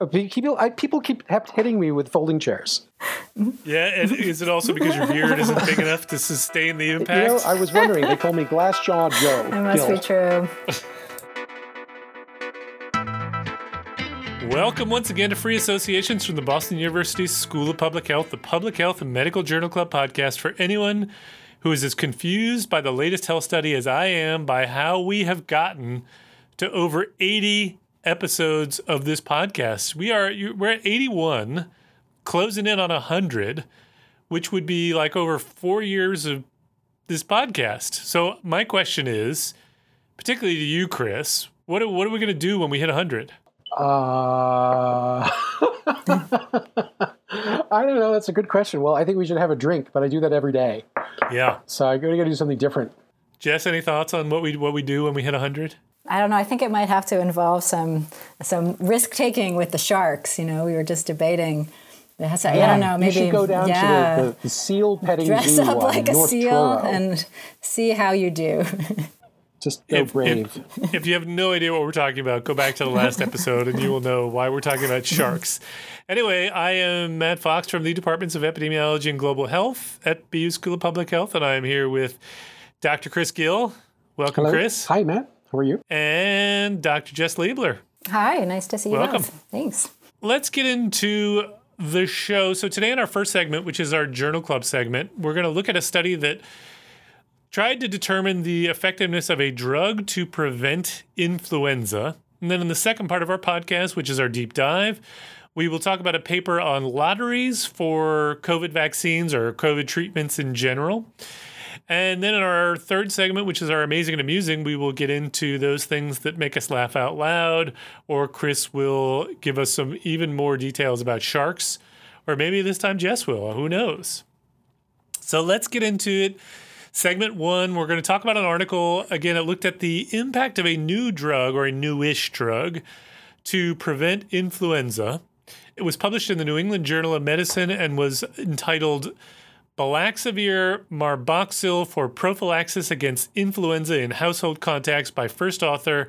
Uh, People, I, people keep kept hitting me with folding chairs. Yeah, and is it also because your beard isn't big enough to sustain the impact? You know, I was wondering. They call me Glass Jaw Joe. That must Gill. be true. Welcome once again to Free Associations from the Boston University School of Public Health, the Public Health and Medical Journal Club podcast for anyone who is as confused by the latest health study as I am by how we have gotten to over 80 episodes of this podcast. We are we're at 81, closing in on 100, which would be like over 4 years of this podcast. So my question is, particularly to you Chris, what are, what are we going to do when we hit 100? Uh, I don't know. That's a good question. Well, I think we should have a drink, but I do that every day. Yeah. So I'm going to do something different. Jess, any thoughts on what we what we do when we hit 100? I don't know. I think it might have to involve some some risk taking with the sharks. You know, we were just debating. It has to, I don't know. Maybe you should go down yeah, to the, the, the seal petting dress zoo up like a North seal Truro. and see how you do. Just go If, brave. if, if you have no idea what we're talking about, go back to the last episode and you will know why we're talking about sharks. Anyway, I am Matt Fox from the Departments of Epidemiology and Global Health at BU School of Public Health, and I am here with Dr. Chris Gill. Welcome, Hello. Chris. Hi, Matt. How are you? And Dr. Jess Leibler. Hi, nice to see you. Welcome. both. Thanks. let's get into the show. So today in our first segment, which is our journal club segment, we're going to look at a study that tried to determine the effectiveness of a drug to prevent influenza. And then in the second part of our podcast, which is our deep dive, we will talk about a paper on lotteries for COVID vaccines or COVID treatments in general. And then in our third segment, which is our amazing and amusing, we will get into those things that make us laugh out loud, or Chris will give us some even more details about sharks, or maybe this time Jess will. Who knows? So let's get into it. Segment one, we're going to talk about an article. Again, it looked at the impact of a new drug or a newish drug to prevent influenza. It was published in the New England Journal of Medicine and was entitled Baloxavir Marboxil for Prophylaxis Against Influenza in Household Contacts by first author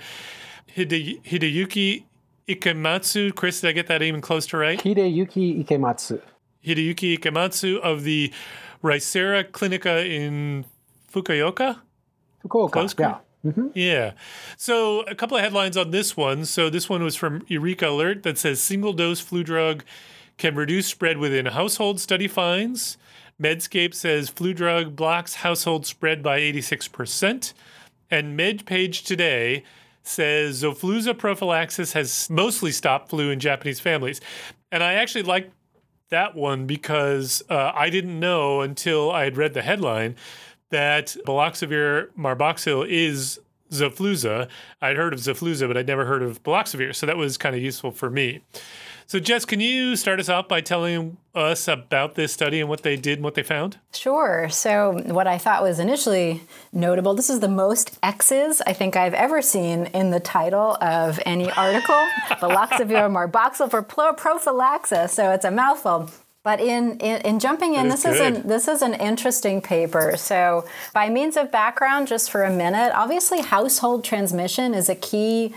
Hide- Hideyuki Ikematsu. Chris, did I get that even close to right? Hideyuki Ikematsu. Hideyuki Ikematsu of the Ricerca Clinica in Fukuoka. Fukuoka. Close, yeah. Mm-hmm. Yeah. So a couple of headlines on this one. So this one was from EurekAlert that says single dose flu drug can reduce spread within household study finds. Medscape says flu drug blocks household spread by 86%. And MedPage Today says Zofluza prophylaxis has mostly stopped flu in Japanese families. And I actually like that one because uh, I didn't know until I had read the headline that Baloxavir Marboxil is Zofluza. I'd heard of Zofluza, but I'd never heard of Baloxavir. So that was kind of useful for me. So, Jess, can you start us off by telling us about this study and what they did and what they found? Sure. So, what I thought was initially notable this is the most X's I think I've ever seen in the title of any article. Baloxavir marboxil for prophylaxis. So, it's a mouthful. But in, in, in jumping in, is this is an this is an interesting paper. So, by means of background, just for a minute, obviously household transmission is a key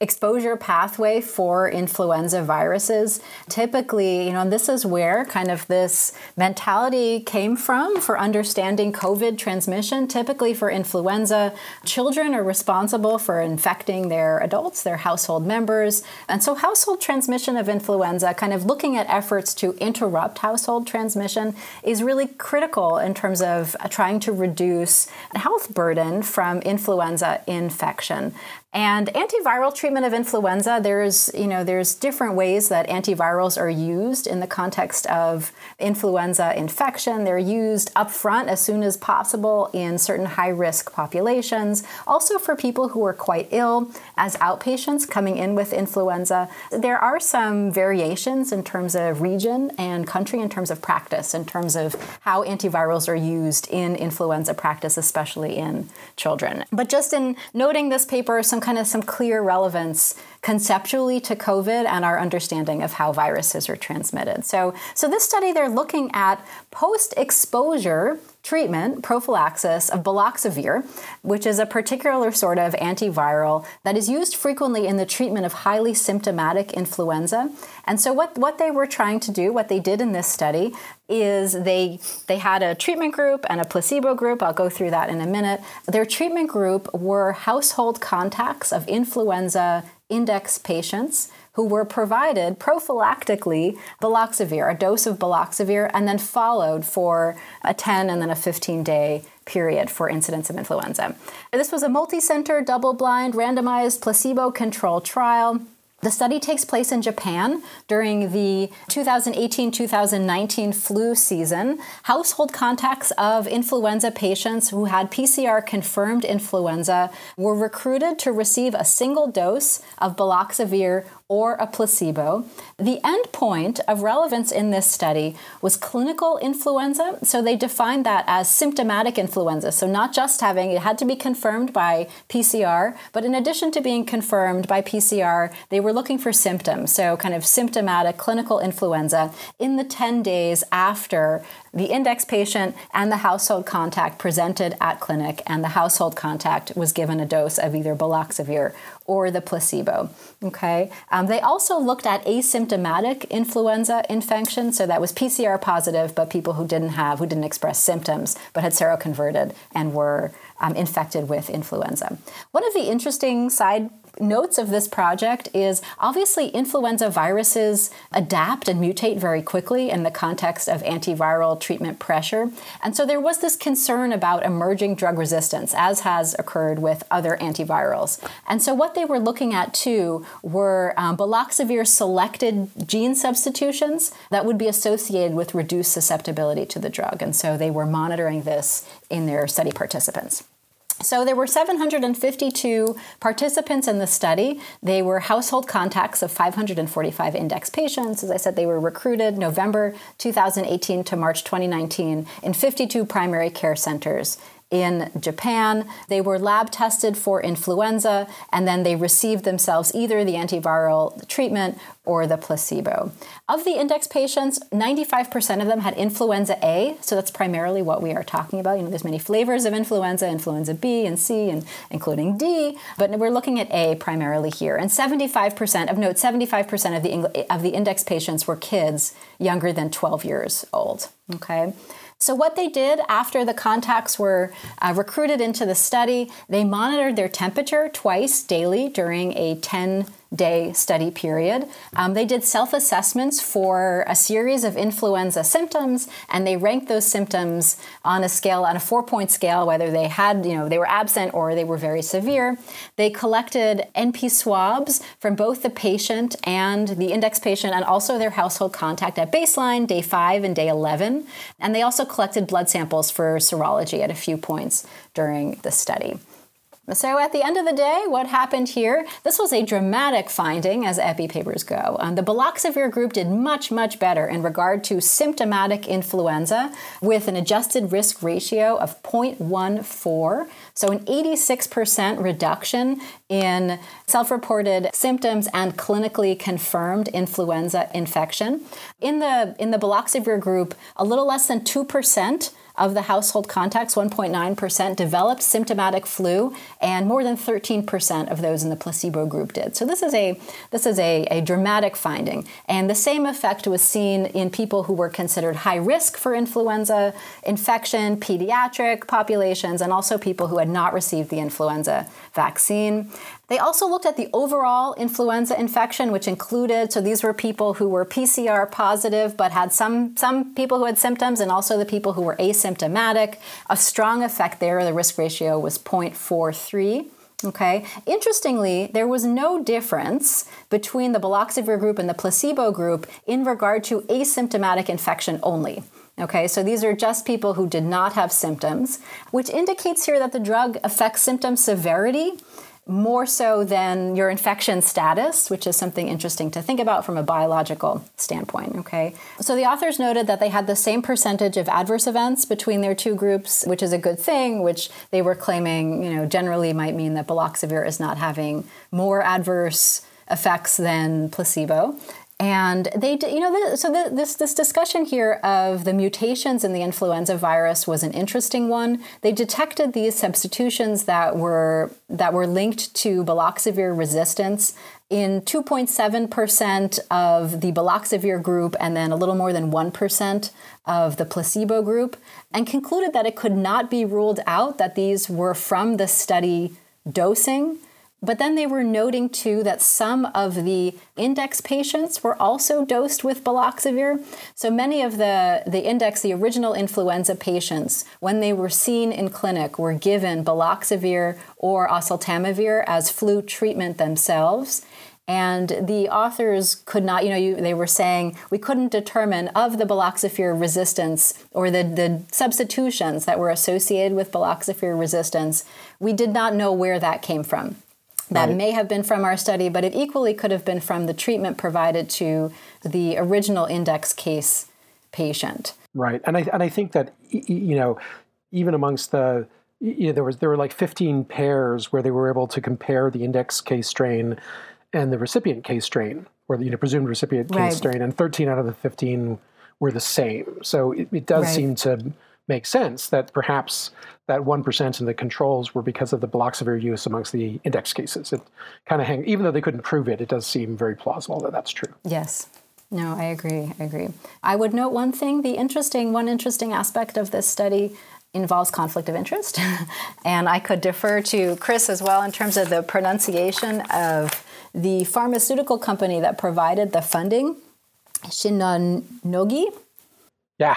exposure pathway for influenza viruses. Typically, you know, and this is where kind of this mentality came from for understanding COVID transmission. Typically, for influenza, children are responsible for infecting their adults, their household members. And so, household transmission of influenza, kind of looking at efforts to interrupt household transmission, is really critical in terms of trying to reduce health burden from influenza infection. And antiviral treatment of influenza, there's, you know, there's different ways that antivirals are used in the context of influenza infection. They're used upfront as soon as possible in certain high-risk populations. Also for people who are quite ill as outpatients coming in with influenza. There are some variations in terms of region and country in terms of practice, in terms of how antivirals are used in influenza practice, especially in children. But just in noting this paper, some kind of some clear relevance conceptually to COVID and our understanding of how viruses are transmitted. So, so this study, they're looking at post exposure treatment, prophylaxis of baloxavir, which is a particular sort of antiviral that is used frequently in the treatment of highly symptomatic influenza. And so what, what they were trying to do, what they did in this study, is they they had a treatment group and a placebo group. I'll go through that in a minute. Their treatment group were household contacts of influenza index patients who were provided prophylactically baloxavir, a dose of baloxavir, and then followed for a 10 and then a 15 day period for incidence of influenza. This was a multi center, double blind, randomized, placebo controlled trial. The study takes place in Japan during the 2018 2019 flu season. Household contacts of influenza patients who had PCR confirmed influenza were recruited to receive a single dose of baloxavir or a placebo. The endpoint of relevance in this study was clinical influenza. So they defined that as symptomatic influenza. So not just having, it had to be confirmed by PCR, but in addition to being confirmed by PCR, they were looking for symptoms. So kind of symptomatic clinical influenza in the 10 days after the index patient and the household contact presented at clinic, and the household contact was given a dose of either baloxavir or the placebo. Okay. Um, they also looked at asymptomatic influenza infection, so that was PCR positive, but people who didn't have, who didn't express symptoms, but had seroconverted and were um, infected with influenza. One of the interesting side notes of this project is obviously influenza viruses adapt and mutate very quickly in the context of antiviral treatment pressure. And so there was this concern about emerging drug resistance, as has occurred with other antivirals. And so what they were looking at too were um, baloxavir selected gene substitutions that would be associated with reduced susceptibility to the drug. And so they were monitoring this in their study participants. So there were 752 participants in the study. They were household contacts of 545 index patients. As I said, they were recruited November 2018 to March 2019 in 52 primary care centers in Japan. They were lab tested for influenza and then they received themselves either the antiviral treatment or the placebo. Of the index patients, 95% of them had influenza A, so that's primarily what we are talking about. You know, there's many flavors of influenza, influenza B and C and including D, but we're looking at A primarily here. And 75% of note 75% of the of the index patients were kids younger than 12 years old, okay? So, what they did after the contacts were uh, recruited into the study, they monitored their temperature twice daily during a 10 day study period. Um, they did self assessments for a series of influenza symptoms, and they ranked those symptoms on a scale, on a four point scale, whether they had, you know, they were absent or they were very severe. They collected NP swabs from both the patient and the index patient, and also their household contact at baseline, day five and day 11. And they also collected blood samples for serology at a few points during the study. So, at the end of the day, what happened here? This was a dramatic finding as epi papers go. Um, the baloxavir group did much, much better in regard to symptomatic influenza with an adjusted risk ratio of 0.14. So, an 86% reduction in self reported symptoms and clinically confirmed influenza infection. In the, in the baloxavir group, a little less than 2% of the household contacts, 1.9%, developed symptomatic flu, and more than 13% of those in the placebo group did. So this is a this is a, a dramatic finding. And the same effect was seen in people who were considered high risk for influenza infection, pediatric populations, and also people who had not received the influenza vaccine. They also looked at the overall influenza infection, which included, so these were people who were PCR positive but had some, some people who had symptoms and also the people who were asymptomatic. A strong effect there, the risk ratio was 0.43. Okay. Interestingly, there was no difference between the baloxavir group and the placebo group in regard to asymptomatic infection only. Okay, so these are just people who did not have symptoms, which indicates here that the drug affects symptom severity more so than your infection status, which is something interesting to think about from a biological standpoint. Okay, so the authors noted that they had the same percentage of adverse events between their two groups, which is a good thing, which they were claiming, you know, generally might mean that baloxavir is not having more adverse effects than placebo. And they, you know, so this this discussion here of the mutations in the influenza virus was an interesting one. They detected these substitutions that were that were linked to baloxavir resistance in 2.7% of the baloxavir group and then a little more than 1% of the placebo group, and concluded that it could not be ruled out that these were from the study dosing but then they were noting too that some of the index patients were also dosed with baloxavir. So many of the, the index, the original influenza patients, when they were seen in clinic, were given baloxavir or oseltamivir as flu treatment themselves. And the authors could not, you know, you, they were saying we couldn't determine of the baloxavir resistance or the, the substitutions that were associated with baloxavir resistance. We did not know where that came from. That right. may have been from our study, but it equally could have been from the treatment provided to the original index case patient. Right, and I and I think that you know, even amongst the you know, there was there were like 15 pairs where they were able to compare the index case strain and the recipient case strain, or the you know, presumed recipient case right. strain, and 13 out of the 15 were the same. So it, it does right. seem to make sense that perhaps that 1% in the controls were because of the blocks of baloxavir use amongst the index cases. It kind of hang, even though they couldn't prove it, it does seem very plausible that that's true. Yes. No, I agree. I agree. I would note one thing, the interesting one interesting aspect of this study involves conflict of interest. and I could defer to Chris as well in terms of the pronunciation of the pharmaceutical company that provided the funding, Shionogi. Yeah,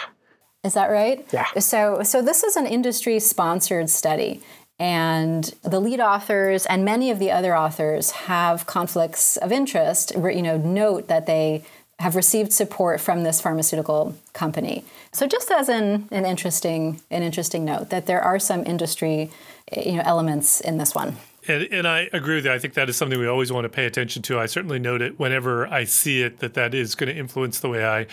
is that right? Yeah. So, so this is an industry sponsored study. And the lead authors and many of the other authors have conflicts of interest. You know, note that they have received support from this pharmaceutical company. So, just as an, an interesting an interesting note, that there are some industry eh, you know elements in this one. And, and, I agree with you. I think that is something we always want to pay attention to. I certainly note it whenever I see it that that is going to influence the way I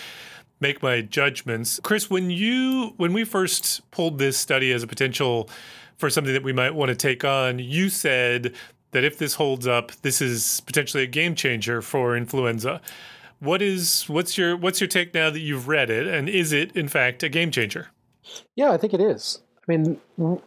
make my judgments. Chris, when you when we first pulled this study as a potential for something that we might want to take on, you said that if this holds up, this is potentially a game changer for influenza. What is what's your what's your take now that you've read it, and is it in fact a game changer? Yeah, I think it is. I mean,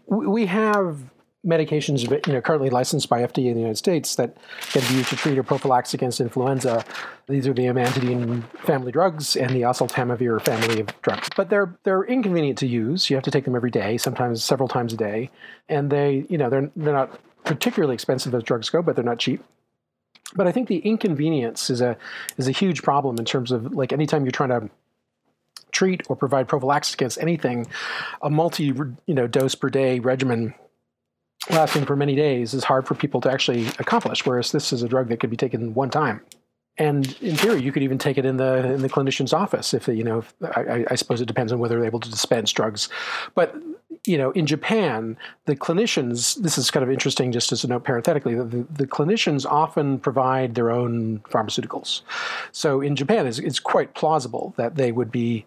we have medications you know, currently licensed by FDA in the United States that can be used to treat or prophylax against influenza. These are the amantadine family drugs and the oseltamivir family of drugs. But they're they're inconvenient to use. You have to take them every day, sometimes several times a day, and they you know they're they're not particularly expensive as drugs go, but they're not cheap. But I think the inconvenience is a is a huge problem in terms of like anytime you're trying to treat or provide prophylaxis against anything, a multi you know dose per day regimen lasting for many days is hard for people to actually accomplish. Whereas this is a drug that could be taken one time. And in theory, you could even take it in the in the clinician's office if you know. If, I, I, suppose it depends on whether they're able to dispense drugs, but you know, in Japan, the clinicians. This is kind of interesting, just as a note parenthetically. The, the clinicians often provide their own pharmaceuticals, so in Japan, it's, it's quite plausible that they would be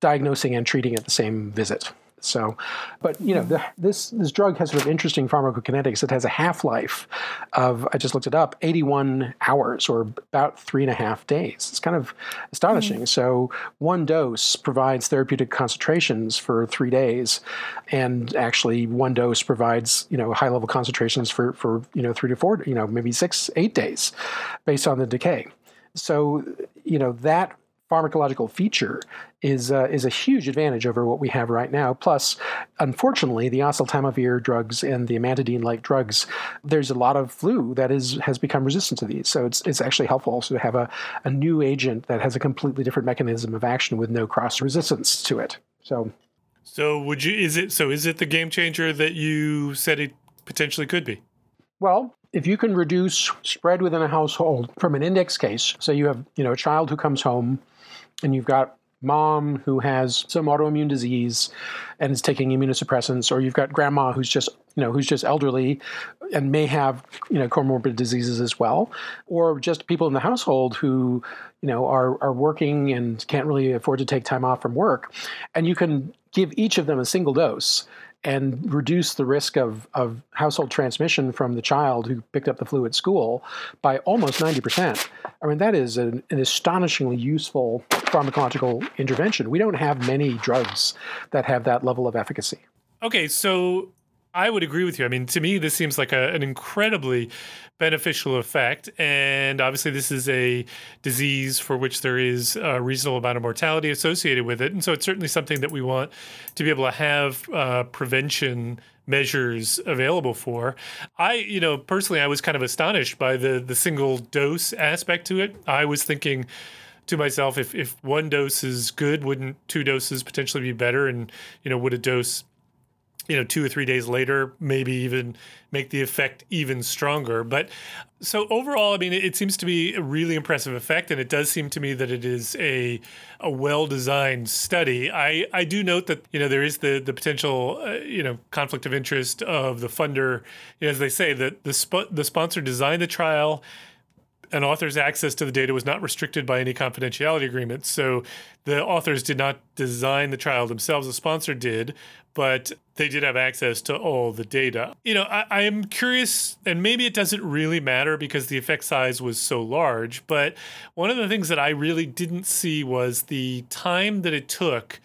diagnosing and treating at the same visit. So, but you know, the, this this drug has sort of interesting pharmacokinetics. It has a half life of I just looked it up, 81 hours or about three and a half days. It's kind of astonishing. Mm-hmm. So, one dose provides therapeutic concentrations for three days, and actually, one dose provides you know high level concentrations for for you know three to four, you know maybe six, eight days, based on the decay. So, you know that pharmacological feature is uh, is a huge advantage over what we have right now. Plus, unfortunately, the oseltamivir drugs and the amantadine-like drugs, there's a lot of flu that is has become resistant to these. So it's it's actually helpful also to have a, a new agent that has a completely different mechanism of action with no cross resistance to it. So. So would you is it so is it the game changer that you said it potentially could be? Well, if you can reduce spread within a household from an index case, so you have, you know, a child who comes home and you've got mom who has some autoimmune disease and is taking immunosuppressants or you've got grandma who's just you know who's just elderly and may have you know comorbid diseases as well or just people in the household who you know are are working and can't really afford to take time off from work. And you can give each of them a single dose and reduce the risk of, of household transmission from the child who picked up the flu at school by almost 90%. I mean, that is an, an astonishingly useful pharmacological intervention. We don't have many drugs that have that level of efficacy. Okay, so I would agree with you. I mean, to me, this seems like a, an incredibly beneficial effect. And obviously, this is a disease for which there is a reasonable amount of mortality associated with it. And so it's certainly something that we want to be able to have uh, prevention measures available for. I, you know, personally, I was kind of astonished by the the single dose aspect to it. I was thinking to myself, if if one dose is good, wouldn't two doses potentially be better? And you know, would a dose you know, two or three days later, maybe even make the effect even stronger. But so overall, I mean, it, seems to be a really impressive effect, and it does seem to me that it is a a well designed study. I I do note that you know there is the the potential uh, you know conflict of interest of the funder, as they say that the sp- the sponsor designed the trial an author's access to the data was not restricted by any confidentiality agreements. So the authors did not design the trial themselves, the sponsor did, but they did have access to all the data. You know, I, I, am curious, and maybe it doesn't really matter because the effect size was so large, but one of the things that I really didn't see was the time that it took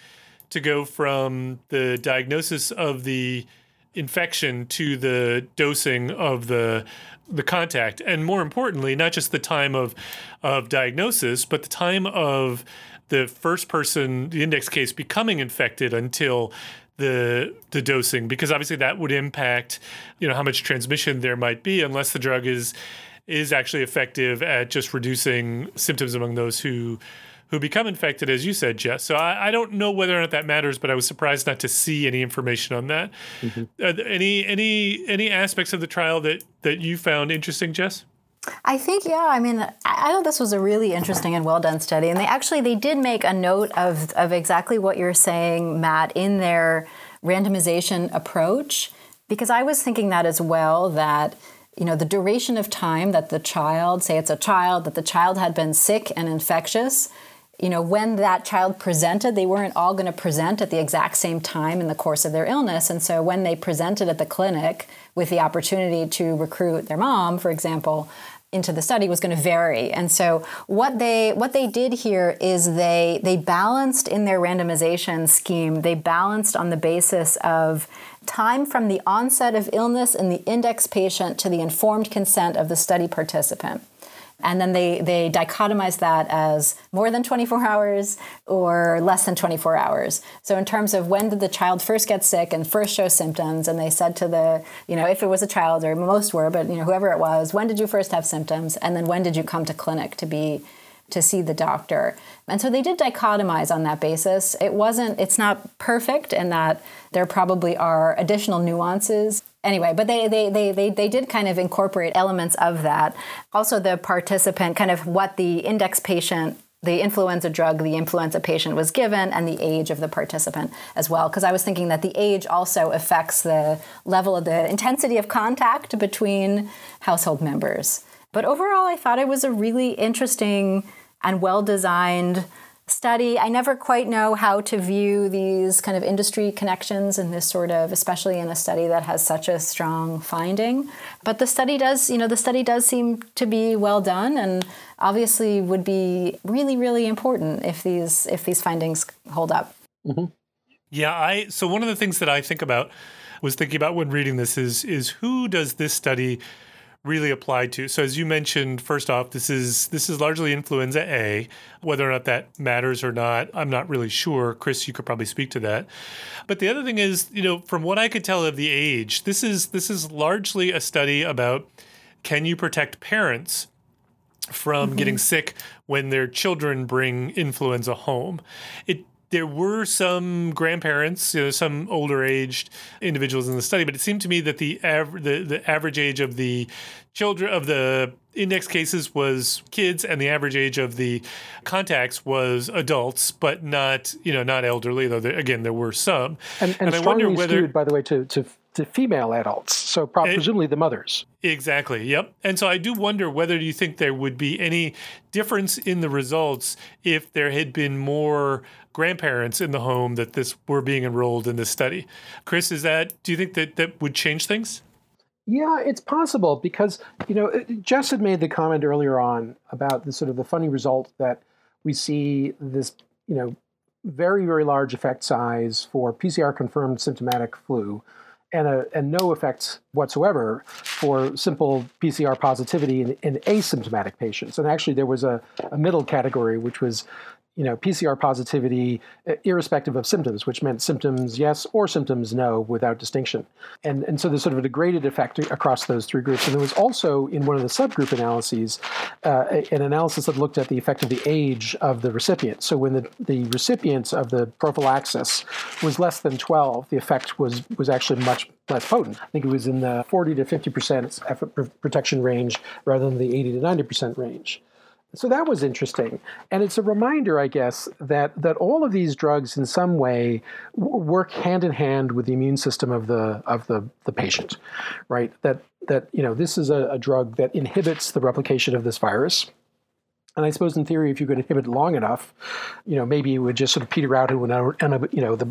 to go from the diagnosis of the infection to the dosing of the the contact and more importantly not just the time of of diagnosis but the time of the first person the index case becoming infected until the the dosing because obviously that would impact you know how much transmission there might be unless the drug is is actually effective at just reducing symptoms among those who who become infected, as you said, Jess. So I, I, don't know whether or not that matters, but I was surprised not to see any information on that. Mm-hmm. Uh, any any any aspects of the trial that that you found interesting, Jess? I think yeah. I mean, I thought this was a really interesting and well done study, and they actually they did make a note of of exactly what you're saying, Matt, in their randomization approach, because I was thinking that as well that you know the duration of time that the child say it's a child that the child had been sick and infectious you know, when that child presented, they weren't all going to present at the exact same time in the course of their illness. And so when they presented at the clinic with the opportunity to recruit their mom, for example, into the study was going to vary. And so what they what they did here is they they balanced in their randomization scheme, they balanced on the basis of time from the onset of illness in the index patient to the informed consent of the study participant. And then they, they dichotomize that as more than 24 hours or less than 24 hours. So, in terms of when did the child first get sick and first show symptoms, and they said to the, you know, if it was a child or most were, but, you know, whoever it was, when did you first have symptoms? And then when did you come to clinic to be to see the doctor. And so they did dichotomize on that basis. It wasn't, it's not perfect in that there probably are additional nuances. Anyway, but they, they, they, they, they did kind of incorporate elements of that. Also, the participant, kind of what the index patient the influenza drug the influenza patient was given and the age of the participant as well because i was thinking that the age also affects the level of the intensity of contact between household members but overall i thought it was a really interesting and well designed study. I never quite know how to view these kind of industry connections in this sort of, especially in a study that has such a strong finding. But the study does, you know, the study does seem to be well done and obviously would be really, really important if these if these findings hold up. Mm-hmm. Yeah, I so one of the things that I think about was thinking about when reading this is is who does this study really applied to. So as you mentioned, first off, this is this is largely influenza A. Whether or not that matters or not, I'm not really sure. Chris, you could probably speak to that. But the other thing is, you know, from what I could tell of the age, this is this is largely a study about can you protect parents from mm-hmm. getting sick when their children bring influenza home. It there were some grandparents, you know, some older aged individuals in the study, but it seemed to me that the, av- the the average age of the children of the index cases was kids, and the average age of the contacts was adults, but not you know not elderly. Though there, again there were some, and, and, and I wonder whether skewed, by the way, to to to female adults, so it, eh, presumably the mothers. Exactly. Yep. And so I do wonder whether you think there would be any difference in the results if there had been more grandparents in the home that this were being enrolled in this study. Chris, is that do you think that that would change things? Yeah, it's possible because you know uh, Jess had made the comment earlier on about the sort of the funny result that we see this you know very very large effect size for PCR confirmed symptomatic flu and, a, and no effects whatsoever for simple PCR positivity in, in asymptomatic patients. And actually, there was a, a middle category, which was you know, PCR positivity, uh, irrespective of symptoms, which meant symptoms yes or symptoms no without distinction. And, and so there's sort of a degraded effect across those three groups. And there was also in one of the subgroup analyses uh, an analysis that looked at the effect of the age of the recipient. So when the, the recipients of the prophylaxis was less than 12, the effect was, was actually much less potent. I think it was in the 40 to 50% protection range rather than the 80 to 90% range. So that was interesting, and it's a reminder, I guess, that that all of these drugs, in some way, work hand in hand with the immune system of the of the the patient, right? That that you know this is a, a drug that inhibits the replication of this virus. And I suppose, in theory, if you could inhibit it long enough, you know, maybe it would just sort of peter out, and you know, the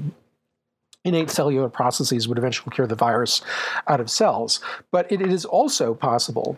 innate cellular processes would eventually cure the virus out of cells. But it is also possible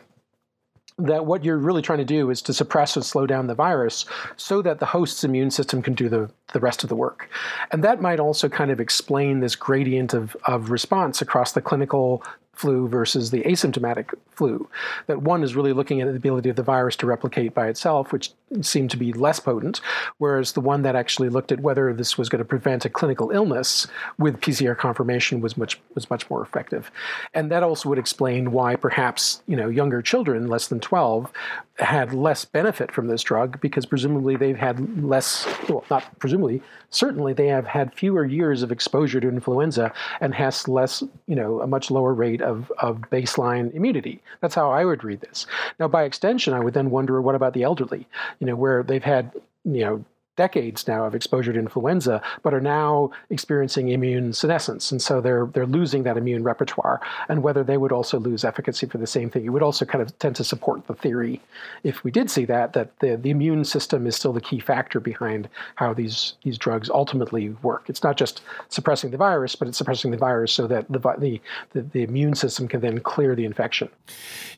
that what you're really trying to do is to suppress or slow down the virus so that the host's immune system can do the, the rest of the work. And that might also kind of explain this gradient of, of response across the clinical flu versus the asymptomatic flu. That one is really looking at the ability of the virus to replicate by itself, which seemed to be less potent, whereas the one that actually looked at whether this was going to prevent a clinical illness with PCR confirmation was much was much more effective. And that also would explain why perhaps, you know, younger children, less than 12, had less benefit from this drug because presumably they've had less, well, not presumably, certainly they have had fewer years of exposure to influenza and has less, you know, a much lower rate of, of baseline immunity. That's how I would read this. Now, by extension, I would then wonder what about the elderly, you know, where they've had, you know, decades now of exposure to influenza, but are now experiencing immune senescence, and so they're they're losing that immune repertoire. And whether they would also lose efficacy for the same thing, it would also kind of tend to support the theory, if we did see that, that the, the immune system is still the key factor behind how these these drugs ultimately work. It's not just suppressing the virus, but it's suppressing the virus so that the the the, the immune system can then clear the infection.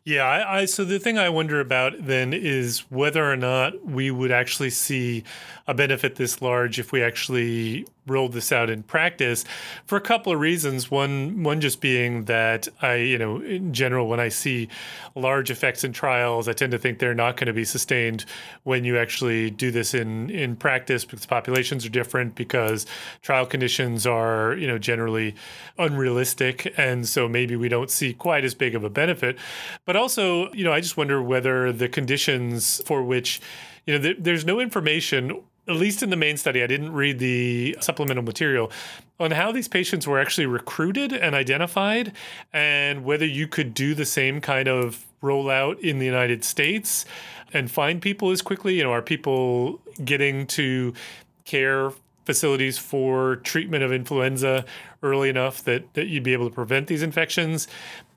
Yeah, I, I so the thing I wonder about then is whether or not we would actually see a benefit this large if we actually rolled this out in practice for a couple of reasons. One, one just being that I, you know, in general, when I see large effects in trials, I tend to think they're not going to be sustained when you actually do this in in practice because populations are different because trial conditions are, you know, generally unrealistic, and so maybe we don't see quite as big of a benefit. But also, you know, I just wonder whether the conditions for which you know, there's no information at least in the main study, I didn't read the supplemental material on how these patients were actually recruited and identified, and whether you could do the same kind of rollout in the United States and find people as quickly. You know, are people getting to care facilities for treatment of influenza early enough that, that you'd be able to prevent these infections?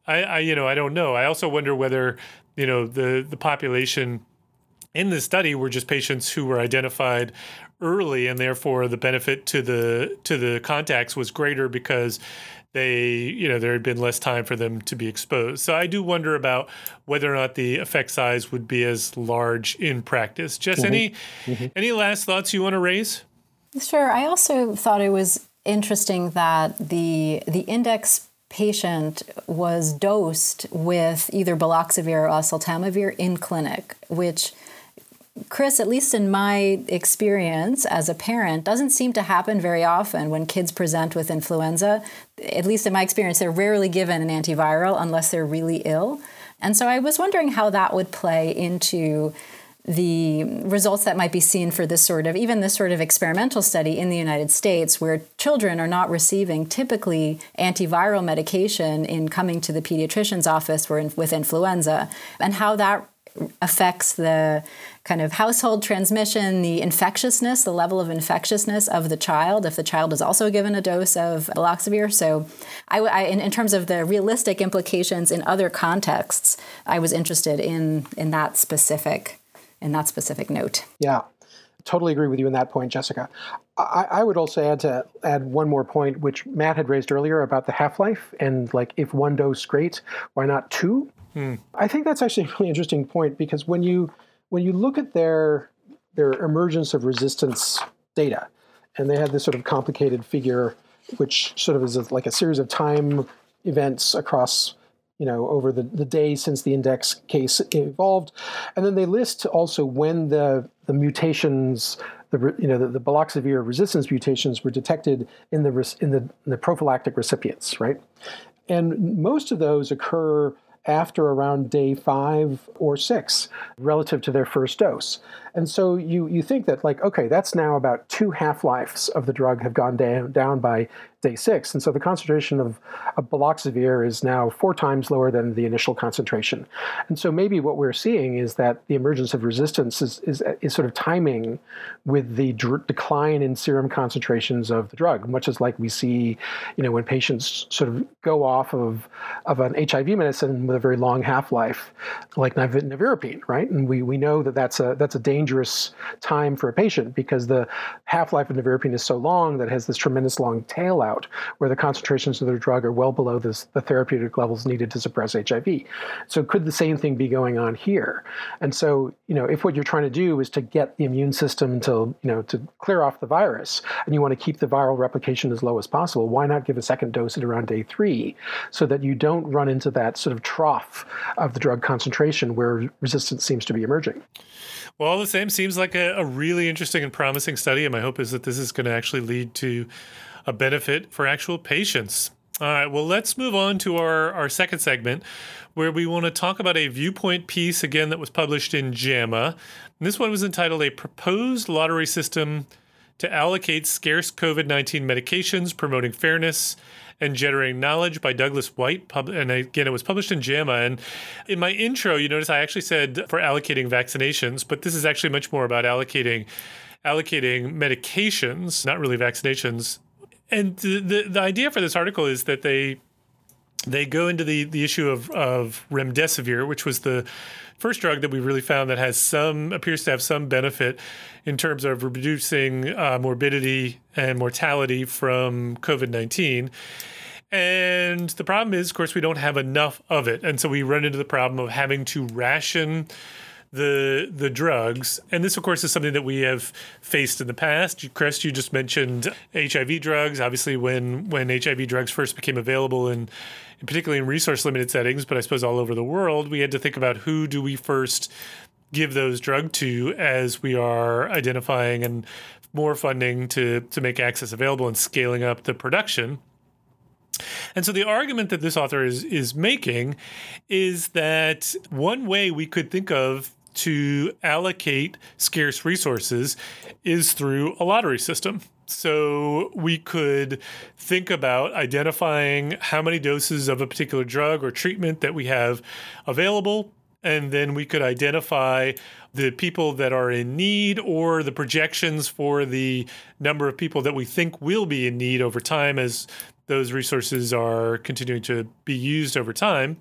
I, I you know, I don't know. I also wonder whether, you know, the the population in this study were just patients who were identified early and therefore the benefit to the to the contacts was greater because they you know there had been less time for them to be exposed so i do wonder about whether or not the effect size would be as large in practice just mm-hmm. any mm-hmm. any last thoughts you want to raise sure i also thought it was interesting that the the index patient was dosed with either baloxavir or oseltamivir in clinic which Chris, at least in my experience as a parent, doesn't seem to happen very often when kids present with influenza. At least in my experience, they're rarely given an antiviral unless they're really ill. And so I was wondering how that would play into the results that might be seen for this sort of even this sort of experimental study in the United States where children are not receiving typically antiviral medication in coming to the pediatrician's office for, with influenza and how that affects the kind of household transmission, the infectiousness, the level of infectiousness of the child, if the child is also given a dose of baloxavir. So, I, I in, in, terms of the realistic implications in other contexts, I was interested in in that specific in that specific note. Yeah, totally agree with you on that point, Jessica. I, I, would also add to add one more point, which Matt had raised earlier about the half life and like if one dose, great, why not two? Hmm. I think that's actually a really interesting point because when you when you look at their their emergence of resistance data, and they had this sort of complicated figure, which sort of is like a series of time events across you know over the, the day since the index case evolved. And then they list also when the the mutations the you know the, the baloxavir resistance mutations were detected in the in the, in the prophylactic recipients right? And most of those occur after around day five or six relative to their first dose. And so you, you think that, like, okay, that's now about two half lives of the drug have gone down, down by day six. And so the concentration of, of baloxavir is now four times lower than the initial concentration. And so maybe what we're seeing is that the emergence of resistance is, is, is sort of timing with the dr- decline in serum concentrations of the drug, much as like we see, you know, when patients sort of go off of, of an HIV medicine with a very long half-life, like nevirapine, right? And we, we know that that's a, that's a dangerous time for a patient because the half-life of nevirapine is so long that it has this tremendous long tail out where the concentrations of the drug are well below this, the therapeutic levels needed to suppress HIV. So could the same thing be going on here? And so, you know, if what you're trying to do is to get the immune system to, you know, to clear off the virus, and you want to keep the viral replication as low as possible, why not give a second dose at around day three, so that you don't run into that sort of trough of the drug concentration where resistance seems to be emerging? Well, all the same, seems like a, a, really interesting and promising study. And my hope is that this is going to actually lead to a benefit for actual patients. All right, well, let's move on to our, our second segment where we want to talk about a viewpoint piece again that was published in JAMA. And this one was entitled A Proposed Lottery System to Allocate Scarce COVID 19 Medications, Promoting Fairness and Generating Knowledge by Douglas White. And again, it was published in JAMA. And in my intro, you notice I actually said for allocating vaccinations, but this is actually much more about allocating allocating medications, not really vaccinations, and the, the, idea for this article is that they they go into the the issue of of remdesivir, which was the first drug that we really found that has some appears to have some benefit in terms of reducing uh, morbidity and mortality from COVID nineteen. And the problem is, of course, we don't have enough of it, and so we run into the problem of having to ration the the drugs, and this, of course, is something that we have faced in the past. Chris, you just mentioned HIV drugs. Obviously, when when HIV drugs first became available, and particularly in resource limited settings, but I suppose all over the world, we had to think about who do we first give those drug to as we are identifying and more funding to to make access available and scaling up the production. And so the argument that this author is is making is that one way we could think of to allocate scarce resources is through a lottery system. So we could think about identifying how many doses of a particular drug or treatment that we have available. And then we could identify the people that are in need or the projections for the number of people that we think will be in need over time as those resources are continuing to be used over time.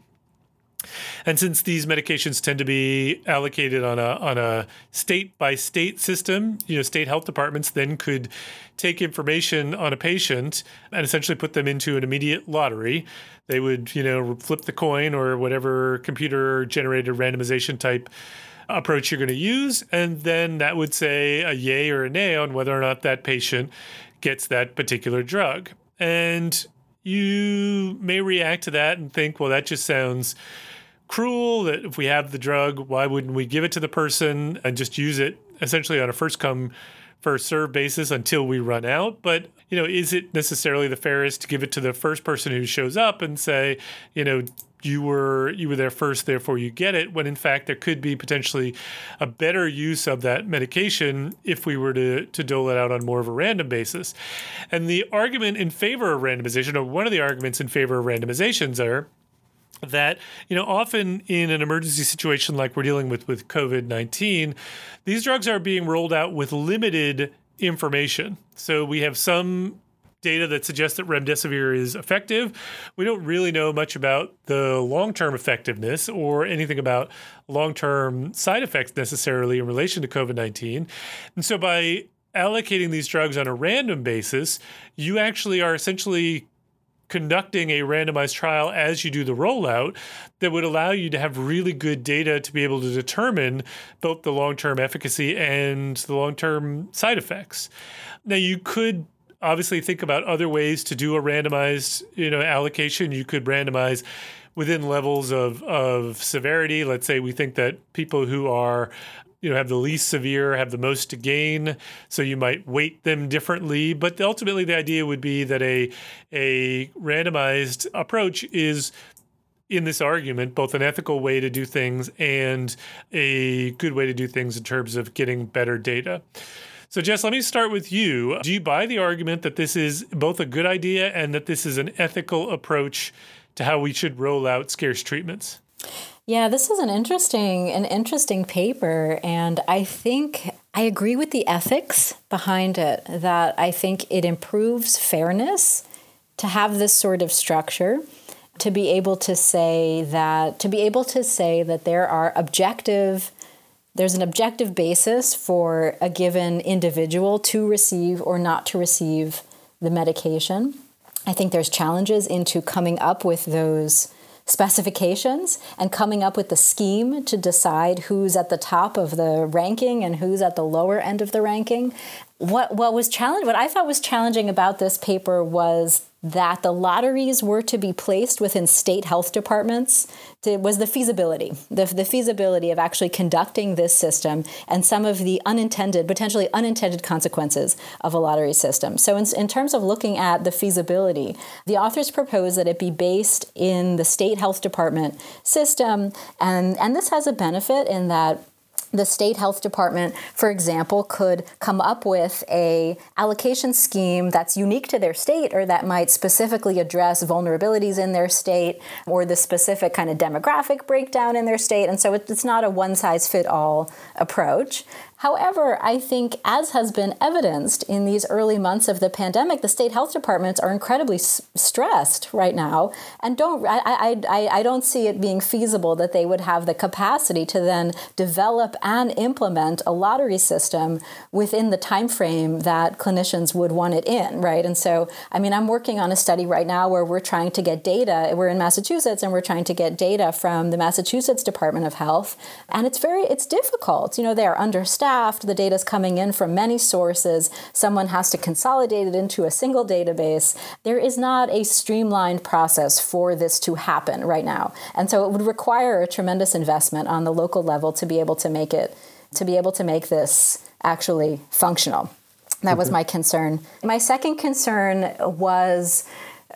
And since these medications tend to be allocated on a on a state by state system, you know, state health departments then could take information on a patient and essentially put them into an immediate lottery. They would, you know, flip the coin or whatever computer generated randomization type approach you're going to use, and then that would say a yay or a nay on whether or not that patient gets that particular drug. And you may react to that and think, well, that just sounds cruel that if we have the drug, why wouldn't we give it to the person and just use it essentially on a first come first serve basis until we run out? But you know, is it necessarily the fairest to give it to the first person who shows up and say, you know, you were you were there first, therefore you get it. When in fact there could be potentially a better use of that medication if we were to to dole it out on more of a random basis. And the argument in favor of randomization, or one of the arguments in favor of randomizations, are that you know often in an emergency situation like we're dealing with with COVID-19 these drugs are being rolled out with limited information. So we have some data that suggests that remdesivir is effective. We don't really know much about the long-term effectiveness or anything about long-term side effects necessarily in relation to COVID-19 and so by allocating these drugs on a random basis you actually are essentially conducting a randomized trial as you do the rollout that would allow you to have really good data to be able to determine both the long term efficacy and the long term side effects. Now, you could obviously think about other ways to do a randomized you know allocation you could randomize within levels of, of severity let's say we think that people who are you know have the least severe have the most to gain so you might weight them differently but ultimately the idea would be that a a randomized approach is in this argument both an ethical way to do things and a good way to do things in terms of getting better data so, Jess, let me start with you. Do you buy the argument that this is both a good idea and that this is an ethical approach to how we should roll out scarce treatments? Yeah, this is an interesting an interesting paper and I think I agree with the ethics behind it that I think it improves fairness to have this sort of structure to be able to say that to be able to say that there are objective there's an objective basis for a given individual to receive or not to receive the medication. I think there's challenges into coming up with those specifications and coming up with the scheme to decide who's at the top of the ranking and who's at the lower end of the ranking. What what was challenge what I thought was challenging about this paper was that the lotteries were to be placed within state health departments to, was the feasibility, the, the feasibility of actually conducting this system and some of the unintended, potentially unintended consequences of a lottery system. So, in, in terms of looking at the feasibility, the authors propose that it be based in the state health department system. And, and this has a benefit in that the state health department for example could come up with a allocation scheme that's unique to their state or that might specifically address vulnerabilities in their state or the specific kind of demographic breakdown in their state. And so it's not a one size fit all approach However, I think, as has been evidenced in these early months of the pandemic, the state health departments are incredibly s- stressed right now, and don't I, I, I, don't see it being feasible that they would have the capacity to then develop and implement a lottery system within the time frame that clinicians would want it in, right? And so, I mean, I'm working on a study right now where we're trying to get data. We're in Massachusetts, and we're trying to get data from the Massachusetts Department of Health, and it's very it's difficult. You know, they are understaffed staffed, the data is coming in from many sources, someone has to consolidate it into a single database. There is not a streamlined process for this to happen right now. And so it would require a tremendous investment on the local level to be able to make it, to be able to make this actually functional. That was mm-hmm. my concern. My second concern was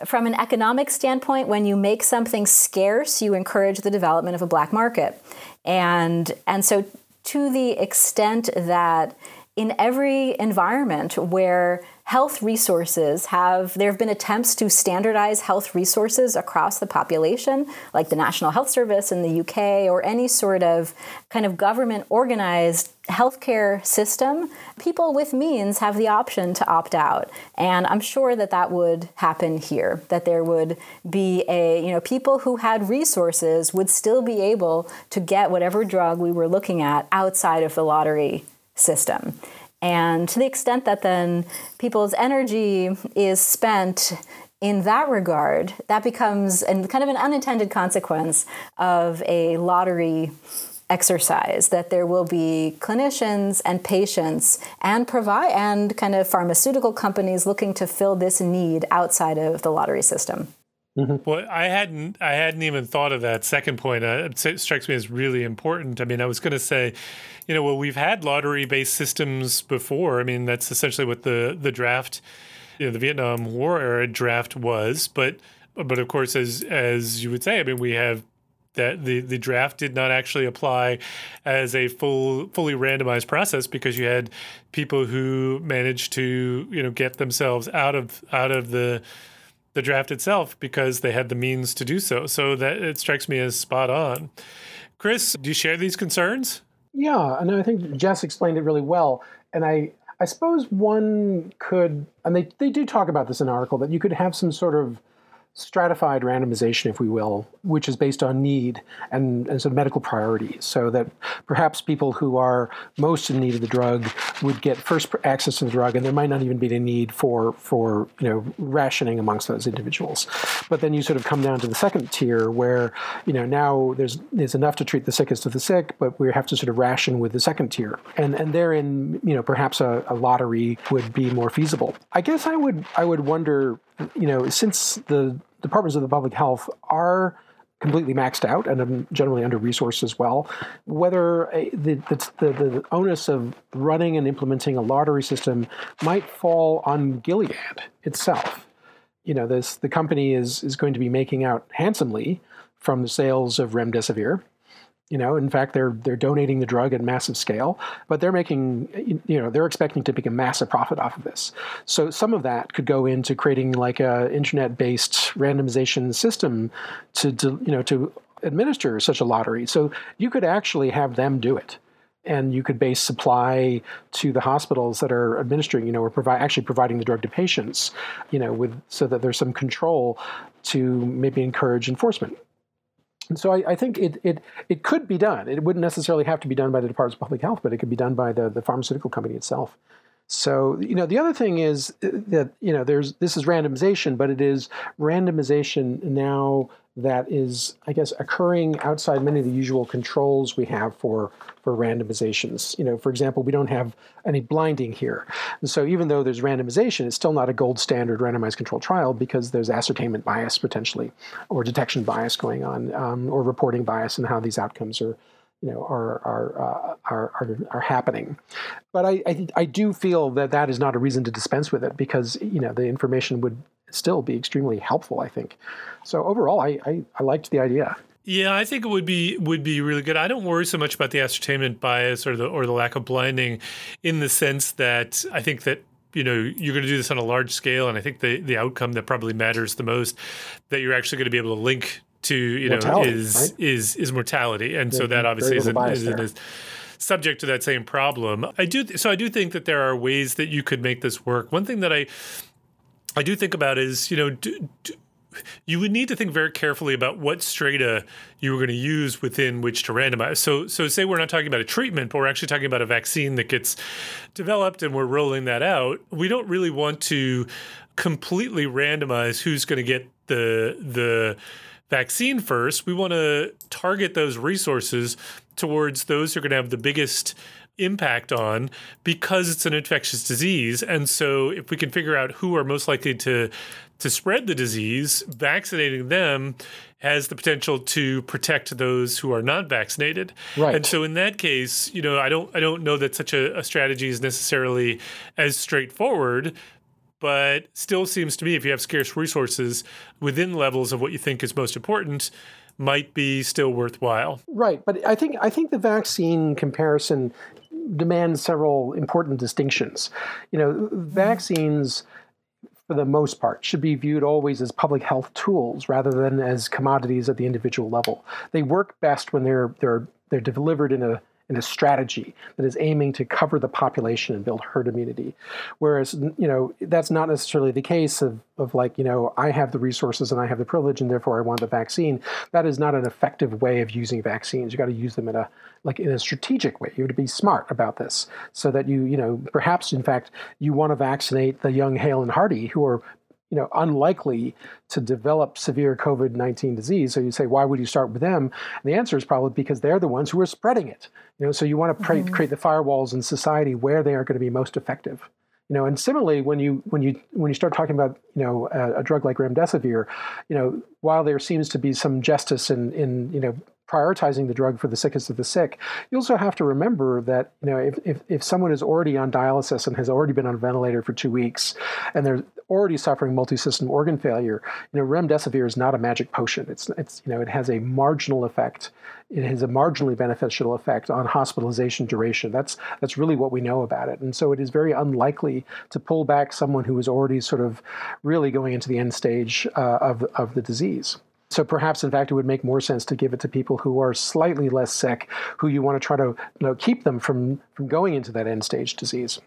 from an economic standpoint, when you make something scarce, you encourage the development of a black market. And, and so to the extent that in every environment where health resources have there have been attempts to standardize health resources across the population like the national health service in the UK or any sort of kind of government organized healthcare system people with means have the option to opt out. And i'm sure that that would happen here that there would be a you know people who had resources would still be able to get whatever drug we were looking at outside of the lottery system and to the extent that then people's energy is spent in that regard, that becomes and kind of an unintended consequence of a lottery exercise that there will be clinicians and patients and provide and kind of pharmaceutical companies looking to fill this need outside of the lottery system. Mm-hmm. Well, I hadn't I hadn't even thought of that second point. Uh, it strikes me as really important. I mean, I was going to say, you know, well, we've had lottery based systems before. I mean, that's essentially what the the draft, you know, the Vietnam War era draft was. But but of course, as as you would say, I mean, we have that the, the draft did not actually apply as a full fully randomized process because you had people who managed to you know get themselves out of out of the the draft itself because they had the means to do so. So that it strikes me as spot on. Chris, do you share these concerns? Yeah, and I think Jess explained it really well. And I, I suppose one could, and they, they do talk about this in an article, that you could have some sort of stratified randomization, if we will, which is based on need and, and some medical priorities. So that perhaps people who are most in need of the drug would get first access to the drug, and there might not even be a need for for you know rationing amongst those individuals. But then you sort of come down to the second tier, where you know now there's there's enough to treat the sickest of the sick, but we have to sort of ration with the second tier, and and therein you know perhaps a, a lottery would be more feasible. I guess I would I would wonder you know since the departments of the public health are completely maxed out and generally under resourced as well. Whether eh, the, the, the, onus of running and implementing a lottery system might fall on Gilead itself. You know, this the company is is going to be making out handsomely from the sales of remdesivir you know, in fact, they're they're donating the drug at massive scale, but they're making, you know, they're expecting to make a massive profit off of this. So some of that could go into creating like a internet-based randomization system to, to you know to administer such a lottery. So you could actually have them do it and you could base supply to the hospitals that are administering, you know, or provide actually providing the drug to patients, you know, with so that there's some control to maybe encourage enforcement. And so I, I, think it, it, it could be done. It wouldn't necessarily have to be done by the Department of Public Health, but it could be done by the, the pharmaceutical company itself. So, you know, the other thing is uh, that, you know, there's this is randomization, but it is randomization now that is, I guess, occurring outside many of the usual controls we have for for randomizations. You know, for example, we don't have any blinding here, and so even though there's randomization, it's still not a gold standard randomized controlled trial because there's ascertainment bias potentially, or detection bias going on, um, or reporting bias and how these outcomes are you know are are, uh, are are are happening. But I, I, I do feel that that is not a reason to dispense with it because you know the information would still be extremely helpful. I think. So overall, I I, I liked the idea. Yeah, I think it would be would be really good. I don't worry so much about the ascertainment bias or the or the lack of blinding, in the sense that I think that you know you're going to do this on a large scale, and I think the the outcome that probably matters the most that you're actually going to be able to link to you know is right? is is mortality, and so that obviously isn't, isn't subject to that same problem. I do so I do think that there are ways that you could make this work. One thing that I I do think about is you know. Do, do, you would need to think very carefully about what strata you were going to use within which to randomize. So, so say we're not talking about a treatment, but we're actually talking about a vaccine that gets developed and we're rolling that out. We don't really want to completely randomize who's going to get the the vaccine first, we want to target those resources towards those who are going to have the biggest impact on because it's an infectious disease. And so if we can figure out who are most likely to to spread the disease, vaccinating them has the potential to protect those who are not vaccinated. Right. And so in that case, you know, I don't I don't know that such a, a strategy is necessarily as straightforward but still seems to me if you have scarce resources within levels of what you think is most important might be still worthwhile. Right, but I think I think the vaccine comparison demands several important distinctions. You know, vaccines for the most part should be viewed always as public health tools rather than as commodities at the individual level. They work best when they're they're they're delivered in a and a strategy that is aiming to cover the population and build herd immunity. Whereas, you know, that's not necessarily the case of, of like, you know, I have the resources and I have the privilege and therefore I want the vaccine. That is not an effective way of using vaccines. You got to use them in a like in a strategic way. You have to be smart about this so that you, you know, perhaps in fact you want to vaccinate the young, hale, and hearty who are you know, unlikely to develop severe COVID 19 disease. So you say, why would you start with them? And the answer is probably because they're the ones who are spreading it. You know, so you want to mm-hmm. create the firewalls in society where they are going to be most effective. You know, and similarly, when you when you when you start talking about you know a, a drug like remdesivir, you know, while there seems to be some justice in in you know prioritizing the drug for the sickest of the sick, you also have to remember that you know if, if, if someone is already on dialysis and has already been on a ventilator for two weeks and they're already suffering multi-system organ failure, you know remdesivir is not a magic potion. It's it's you know it has a marginal effect. It has a marginally beneficial effect on hospitalization duration. That's that's really what we know about it. And so it is very unlikely to pull back someone who is already sort of really going into the end stage uh, of of the disease. So perhaps, in fact, it would make more sense to give it to people who are slightly less sick, who you want to try to you know, keep them from, from going into that end stage disease.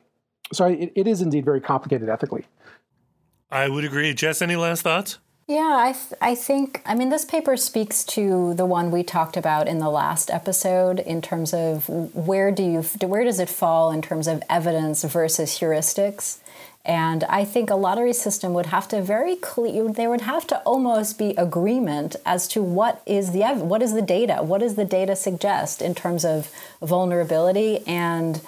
So it, it is indeed very complicated ethically. I would agree. Jess, any last thoughts? Yeah, I, th- I think, I mean, this paper speaks to the one we talked about in the last episode in terms of where do you, where does it fall in terms of evidence versus heuristics? And I think a lottery system would have to very clear, there would have to almost be agreement as to what is the what is the data, what does the data suggest in terms of vulnerability and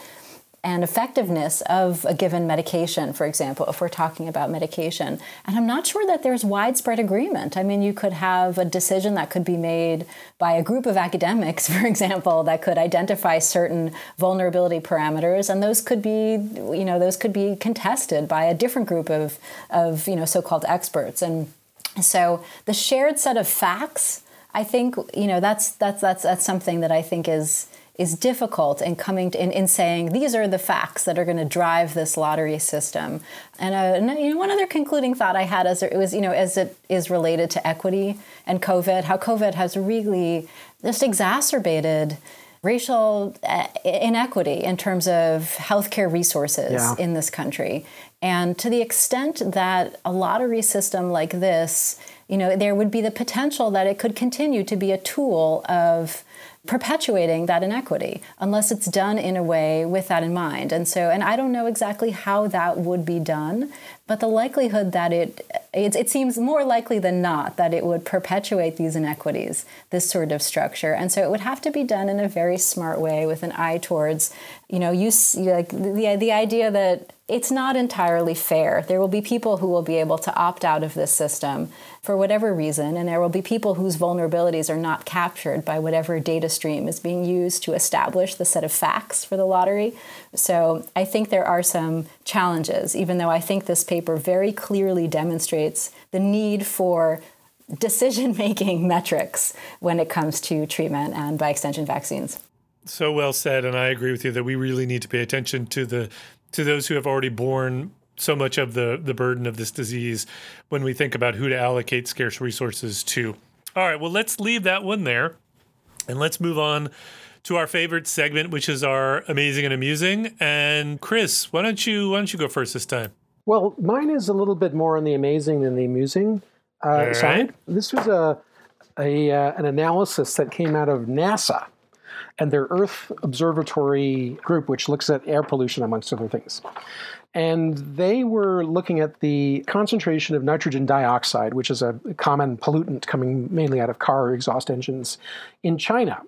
and effectiveness of a given medication, for example, if we're talking about medication. And I'm not sure that there's widespread agreement. I mean, you could have a decision that could be made by a group of academics, for example, that could identify certain vulnerability parameters, and those could be, you know, those could be contested by a different group of, of you know, so-called experts. And so the shared set of facts, I think, you know, that's that's that's that's something that I think is is difficult in coming to, in, in saying these are the facts that are going to drive this lottery system. And, uh, you know, one other concluding thought I had as it was, you know, as it is related to equity and COVID, how COVID has really just exacerbated racial uh, inequity in terms of healthcare resources yeah. in this country. And to the extent that a lottery system like this, you know, there would be the potential that it could continue to be a tool of perpetuating that inequity unless it's done in a way with that in mind. And so, and I don't know exactly how that would be done, but the likelihood that it, it, it seems more likely than not that it would perpetuate these inequities, this sort of structure. And so it would have to be done in a very smart way with an eye towards, you know, like the, the idea that it's not entirely fair. There will be people who will be able to opt out of this system for whatever reason, and there will be people whose vulnerabilities are not captured by whatever data stream is being used to establish the set of facts for the lottery. So I think there are some challenges, even though I think this paper very clearly demonstrates the need for decision making metrics when it comes to treatment and by extension vaccines. So well said, and I agree with you that we really need to pay attention to the to those who have already borne so much of the the burden of this disease when we think about who to allocate scarce resources to. All right, well let's leave that one there and let's move on to our favorite segment which is our amazing and amusing. And Chris, why don't you why don't you go first this time? Well, mine is a little bit more on the amazing than the amusing uh, right. side. This was a, a uh, an analysis that came out of NASA and their Earth Observatory group, which looks at air pollution, amongst other things. And they were looking at the concentration of nitrogen dioxide, which is a common pollutant coming mainly out of car exhaust engines, in China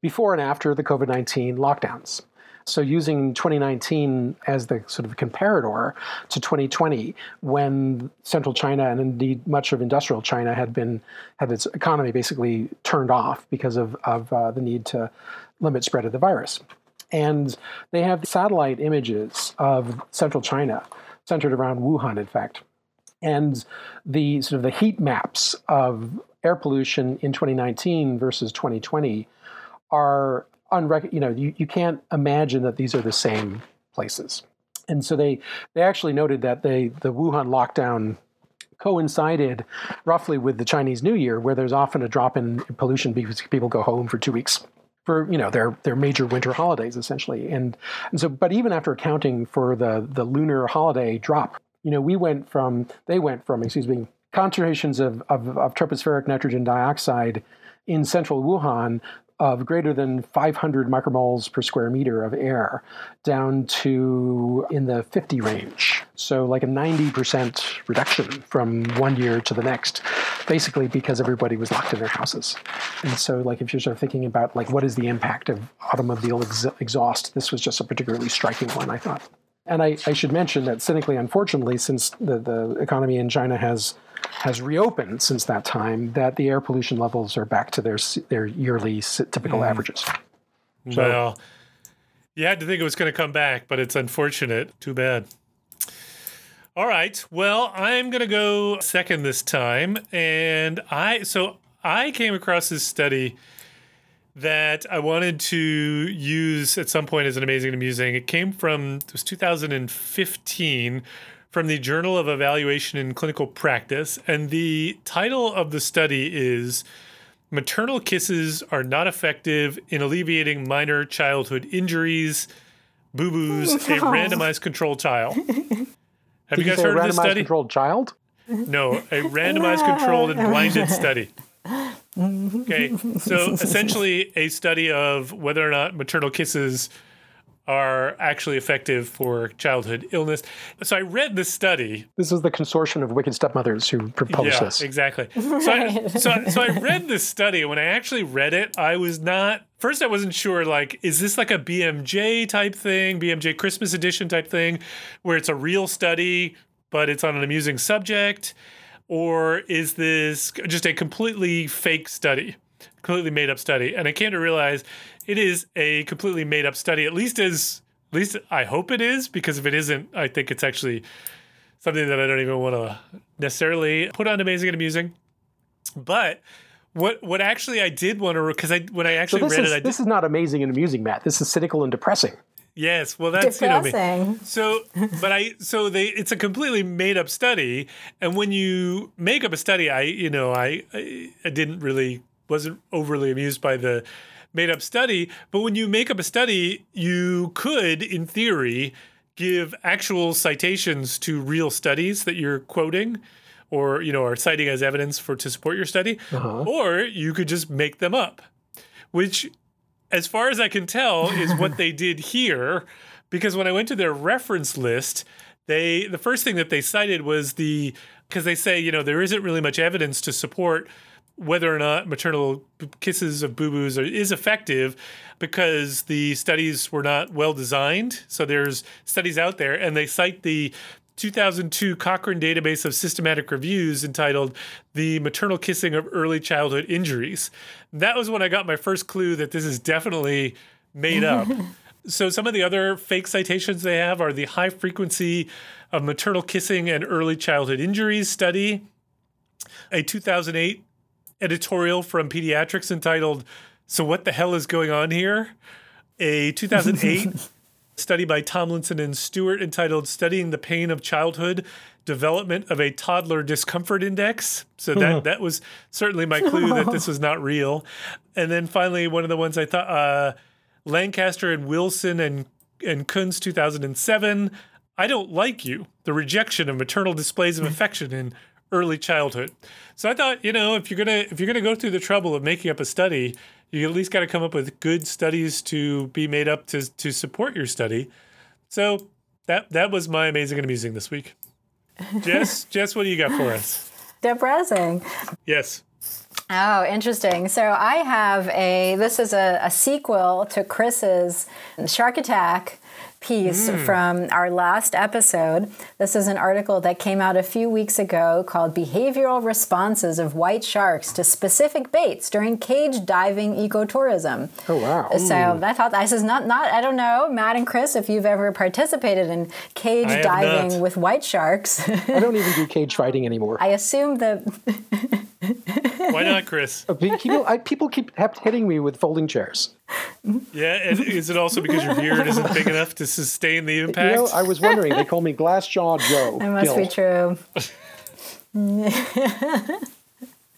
before and after the COVID 19 lockdowns. So using 2019 as the sort of comparator to 2020, when central China and indeed much of industrial China had been had its economy basically turned off because of of uh, the need to limit spread of the virus. And they have satellite images of central China, centered around Wuhan, in fact. And the sort of the heat maps of air pollution in 2019 versus 2020 are unrec- you know, you, you can't imagine that these are the same places. And so they, they actually noted that they, the Wuhan lockdown coincided roughly with the Chinese New Year, where there's often a drop in pollution because people go home for two weeks for you know their their major winter holidays essentially. And and so, but even after accounting for the the lunar holiday drop, you know, we went from they went from excuse me concentrations of, of, of tropospheric nitrogen dioxide in central Wuhan of greater than 500 micromoles per square meter of air down to in the 50 range. So, like a 90% reduction from one year to the next, basically because everybody was locked in their houses. And so, like, if you're sort of thinking about, like, what is the impact of automobile ex- exhaust, this was just a particularly striking one, I thought. And I, I should mention that cynically, unfortunately, since the, the economy in China has has reopened since that time, that the air pollution levels are back to their their yearly typical mm. averages. So, well, you had to think it was going to come back, but it's unfortunate. Too bad. All right. Well, I'm going to go second this time, and I so I came across this study that I wanted to use at some point as an amazing and amusing. It came from it was 2015 from the Journal of Evaluation in Clinical Practice, and the title of the study is Maternal kisses are not effective in alleviating minor childhood injuries. Boo boos, a randomized controlled trial. Have Did you guys you heard of this study? Controlled child? No, a randomized, controlled, and blinded study. Okay, so essentially a study of whether or not maternal kisses are actually effective for childhood illness. So I read this study. This is the consortium of wicked stepmothers who published yeah, this. Exactly. So, I, so, so I read this study. When I actually read it, I was not first I wasn't sure like is this like a BMJ type thing, BMJ Christmas edition type thing where it's a real study but it's on an amusing subject or is this just a completely fake study? Completely made up study. And I came to realize it is a completely made up study, at least as at least I hope it is, because if it isn't, I think it's actually something that I don't even want to necessarily put on amazing and amusing. But what what actually I did want to because I when I actually so read is, it, I this is not amazing and amusing, Matt. This is cynical and depressing. Yes, well that's Depressing. you know me. So, but I so they it's a completely made up study, and when you make up a study, I you know I I, I didn't really wasn't overly amused by the made up study. But when you make up a study, you could, in theory, give actual citations to real studies that you're quoting or you know are citing as evidence for to support your study uh-huh. or you could just make them up which as far as i can tell is what they did here because when i went to their reference list they the first thing that they cited was the because they say you know there isn't really much evidence to support whether or not maternal kisses of boo boos is effective because the studies were not well designed. So there's studies out there, and they cite the 2002 Cochrane Database of Systematic Reviews entitled The Maternal Kissing of Early Childhood Injuries. That was when I got my first clue that this is definitely made up. so, some of the other fake citations they have are the High Frequency of Maternal Kissing and Early Childhood Injuries study, a 2008 editorial from Pediatrics entitled So What the Hell is Going On Here? A 2008 study by Tomlinson and Stewart entitled Studying the Pain of Childhood Development of a Toddler Discomfort Index. So that, that was certainly my clue that this was not real. And then finally, one of the ones I thought uh, Lancaster and Wilson and, and Kunz 2007. I don't like you. The rejection of maternal displays of affection in early childhood. So I thought, you know, if you're gonna if you're gonna go through the trouble of making up a study, you at least got to come up with good studies to be made up to to support your study. So that that was my amazing and amusing this week. Jess, Jess, what do you got for us? Depressing. Yes. Oh, interesting. So I have a, this is a, a sequel to Chris's Shark Attack piece mm. from our last episode. This is an article that came out a few weeks ago called Behavioral Responses of White Sharks to Specific Baits During Cage Diving Ecotourism. Oh, wow. So I thought this is not, not, I don't know, Matt and Chris, if you've ever participated in cage diving with white sharks. I don't even do cage fighting anymore. I assume that. Why not, Chris? People, I, people keep hitting me with folding chairs. Mm-hmm. Yeah, and is it also because your beard isn't big enough to sustain the impact? You know, I was wondering. They call me Glass Jaw Joe. It must Gill. be true.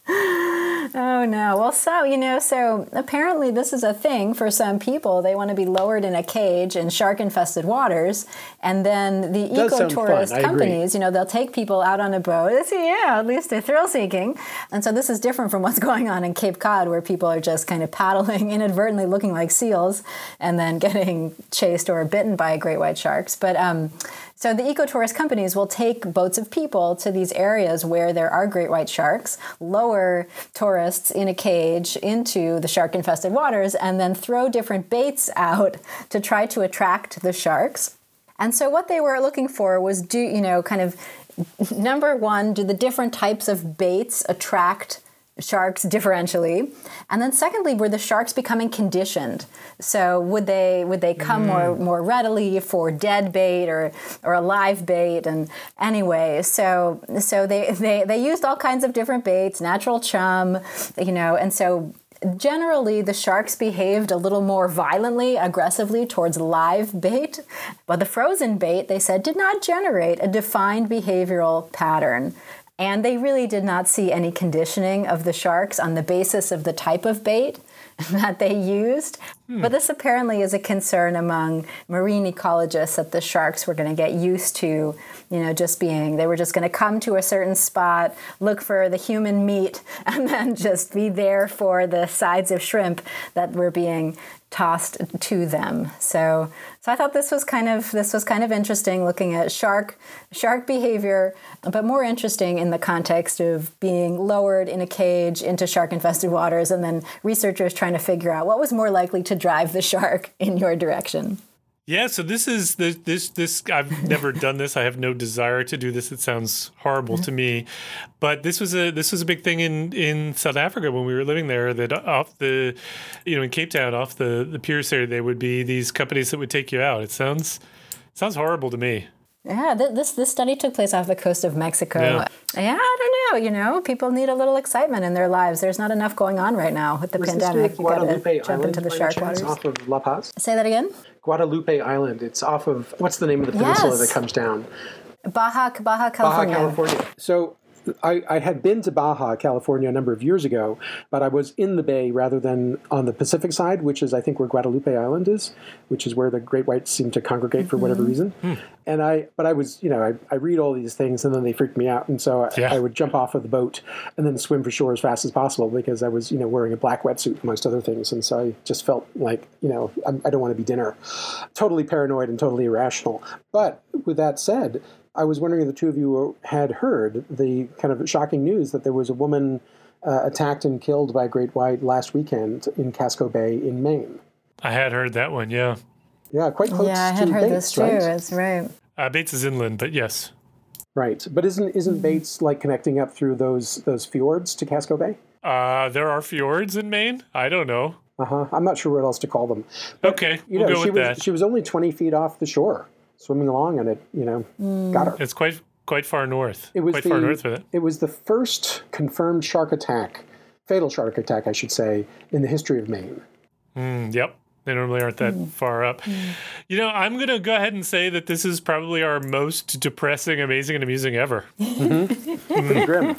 oh no. Well, so, you know, so apparently this is a thing for some people. They want to be lowered in a cage in shark infested waters. And then the eco tourist companies, you know, they'll take people out on a boat. It's, yeah, at least they're thrill seeking. And so this is different from what's going on in Cape Cod, where people are just kind of paddling inadvertently looking like seals and then getting chased or bitten by great white sharks. But, um, so the ecotourist companies will take boats of people to these areas where there are great white sharks, lower tourists in a cage into the shark infested waters, and then throw different baits out to try to attract the sharks. And so what they were looking for was do you know kind of number one, do the different types of baits attract sharks differentially and then secondly were the sharks becoming conditioned so would they would they come mm. more more readily for dead bait or or a live bait and anyway so so they they they used all kinds of different baits natural chum you know and so Generally, the sharks behaved a little more violently, aggressively towards live bait, but the frozen bait, they said, did not generate a defined behavioral pattern. And they really did not see any conditioning of the sharks on the basis of the type of bait that they used. Hmm. But this apparently is a concern among marine ecologists that the sharks were going to get used to, you know, just being, they were just going to come to a certain spot, look for the human meat, and then just be there for the sides of shrimp that were being tossed to them. So, so I thought this was kind of this was kind of interesting looking at shark shark behavior, but more interesting in the context of being lowered in a cage into shark infested waters, and then researchers trying to figure out what was more likely to drive the shark in your direction. Yeah, so this is this this this I've never done this. I have no desire to do this. It sounds horrible to me. But this was a this was a big thing in in South Africa when we were living there that off the you know in Cape Town off the the piers there there would be these companies that would take you out. It sounds sounds horrible to me. Yeah, this this study took place off the coast of Mexico. Yeah. yeah. I don't know. You know, people need a little excitement in their lives. There's not enough going on right now with the Was pandemic. This you got to jump into the shark waters. Off of La Paz. Say that again. Guadalupe Island. It's off of what's the name of the peninsula yes. that comes down? Baja, Baja California. Baja California. So I, I, had been to Baja, California, a number of years ago, but I was in the bay rather than on the Pacific side, which is, I think, where Guadalupe Island is, which is where the great whites seem to congregate mm-hmm. for whatever mm-hmm. reason. Hmm. And I, but I was, you know, I, I, read all these things and then they freaked me out, and so yeah. I, I, would jump off of the boat and then swim for shore as fast as possible because I was, you know, wearing a black wetsuit amongst other things, and so I just felt like, you know, I'm, I do not want to be dinner. Totally paranoid and totally irrational. But with that said, I was wondering if the two of you had heard the kind of shocking news that there was a woman uh, attacked and killed by a great white last weekend in Casco Bay in Maine. I had heard that one, yeah. Yeah, quite close yeah, I had heard Bates, this too. Right? That's right. Uh, Bates is inland, but yes. Right, but isn't isn't. Bates like connecting up through those those fjords to Casco Bay? Uh, there are fjords in Maine. I don't know. Uh huh. I'm not sure what else to call them. But, okay, you we'll know, she was that. she was only 20 feet off the shore swimming along, and it you know mm. got her. It's quite quite far north. It was quite the, far north with it. It was the first confirmed shark attack, fatal shark attack, I should say, in the history of Maine. Mm, yep. They normally aren't that mm. far up. Mm. You know, I'm going to go ahead and say that this is probably our most depressing, amazing, and amusing ever. mm-hmm. Pretty grim.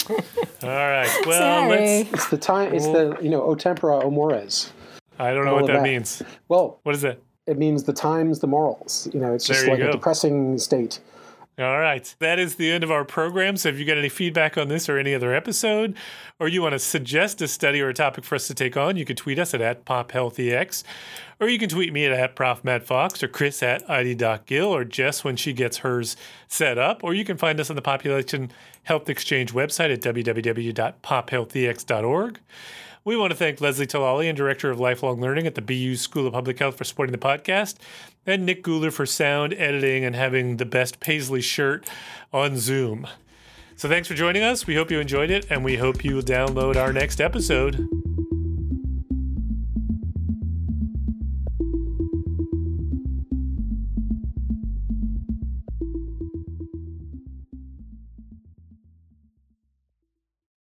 All right. Well, let's. It's the time. It's the you know o tempora o mores. I don't know what that, that, means. Well, what is it? It means the times, the morals. You know, it's just like go. a depressing state. All right. That is the end of our program. So if you got any feedback on this or any other episode, or you want to suggest a study or a topic for us to take on, you can tweet us at, at PopHealthEX, or you can tweet me at, at Prof. Matt Fox, or Chris at ID.Gill, or Jess when she gets hers set up, or you can find us on the Population Health Exchange website at www.pophealthex.org. We want to thank Leslie Talali and Director of Lifelong Learning at the BU School of Public Health for supporting the podcast, and Nick Guler for sound editing and having the best Paisley shirt on Zoom. So thanks for joining us. We hope you enjoyed it, and we hope you will download our next episode.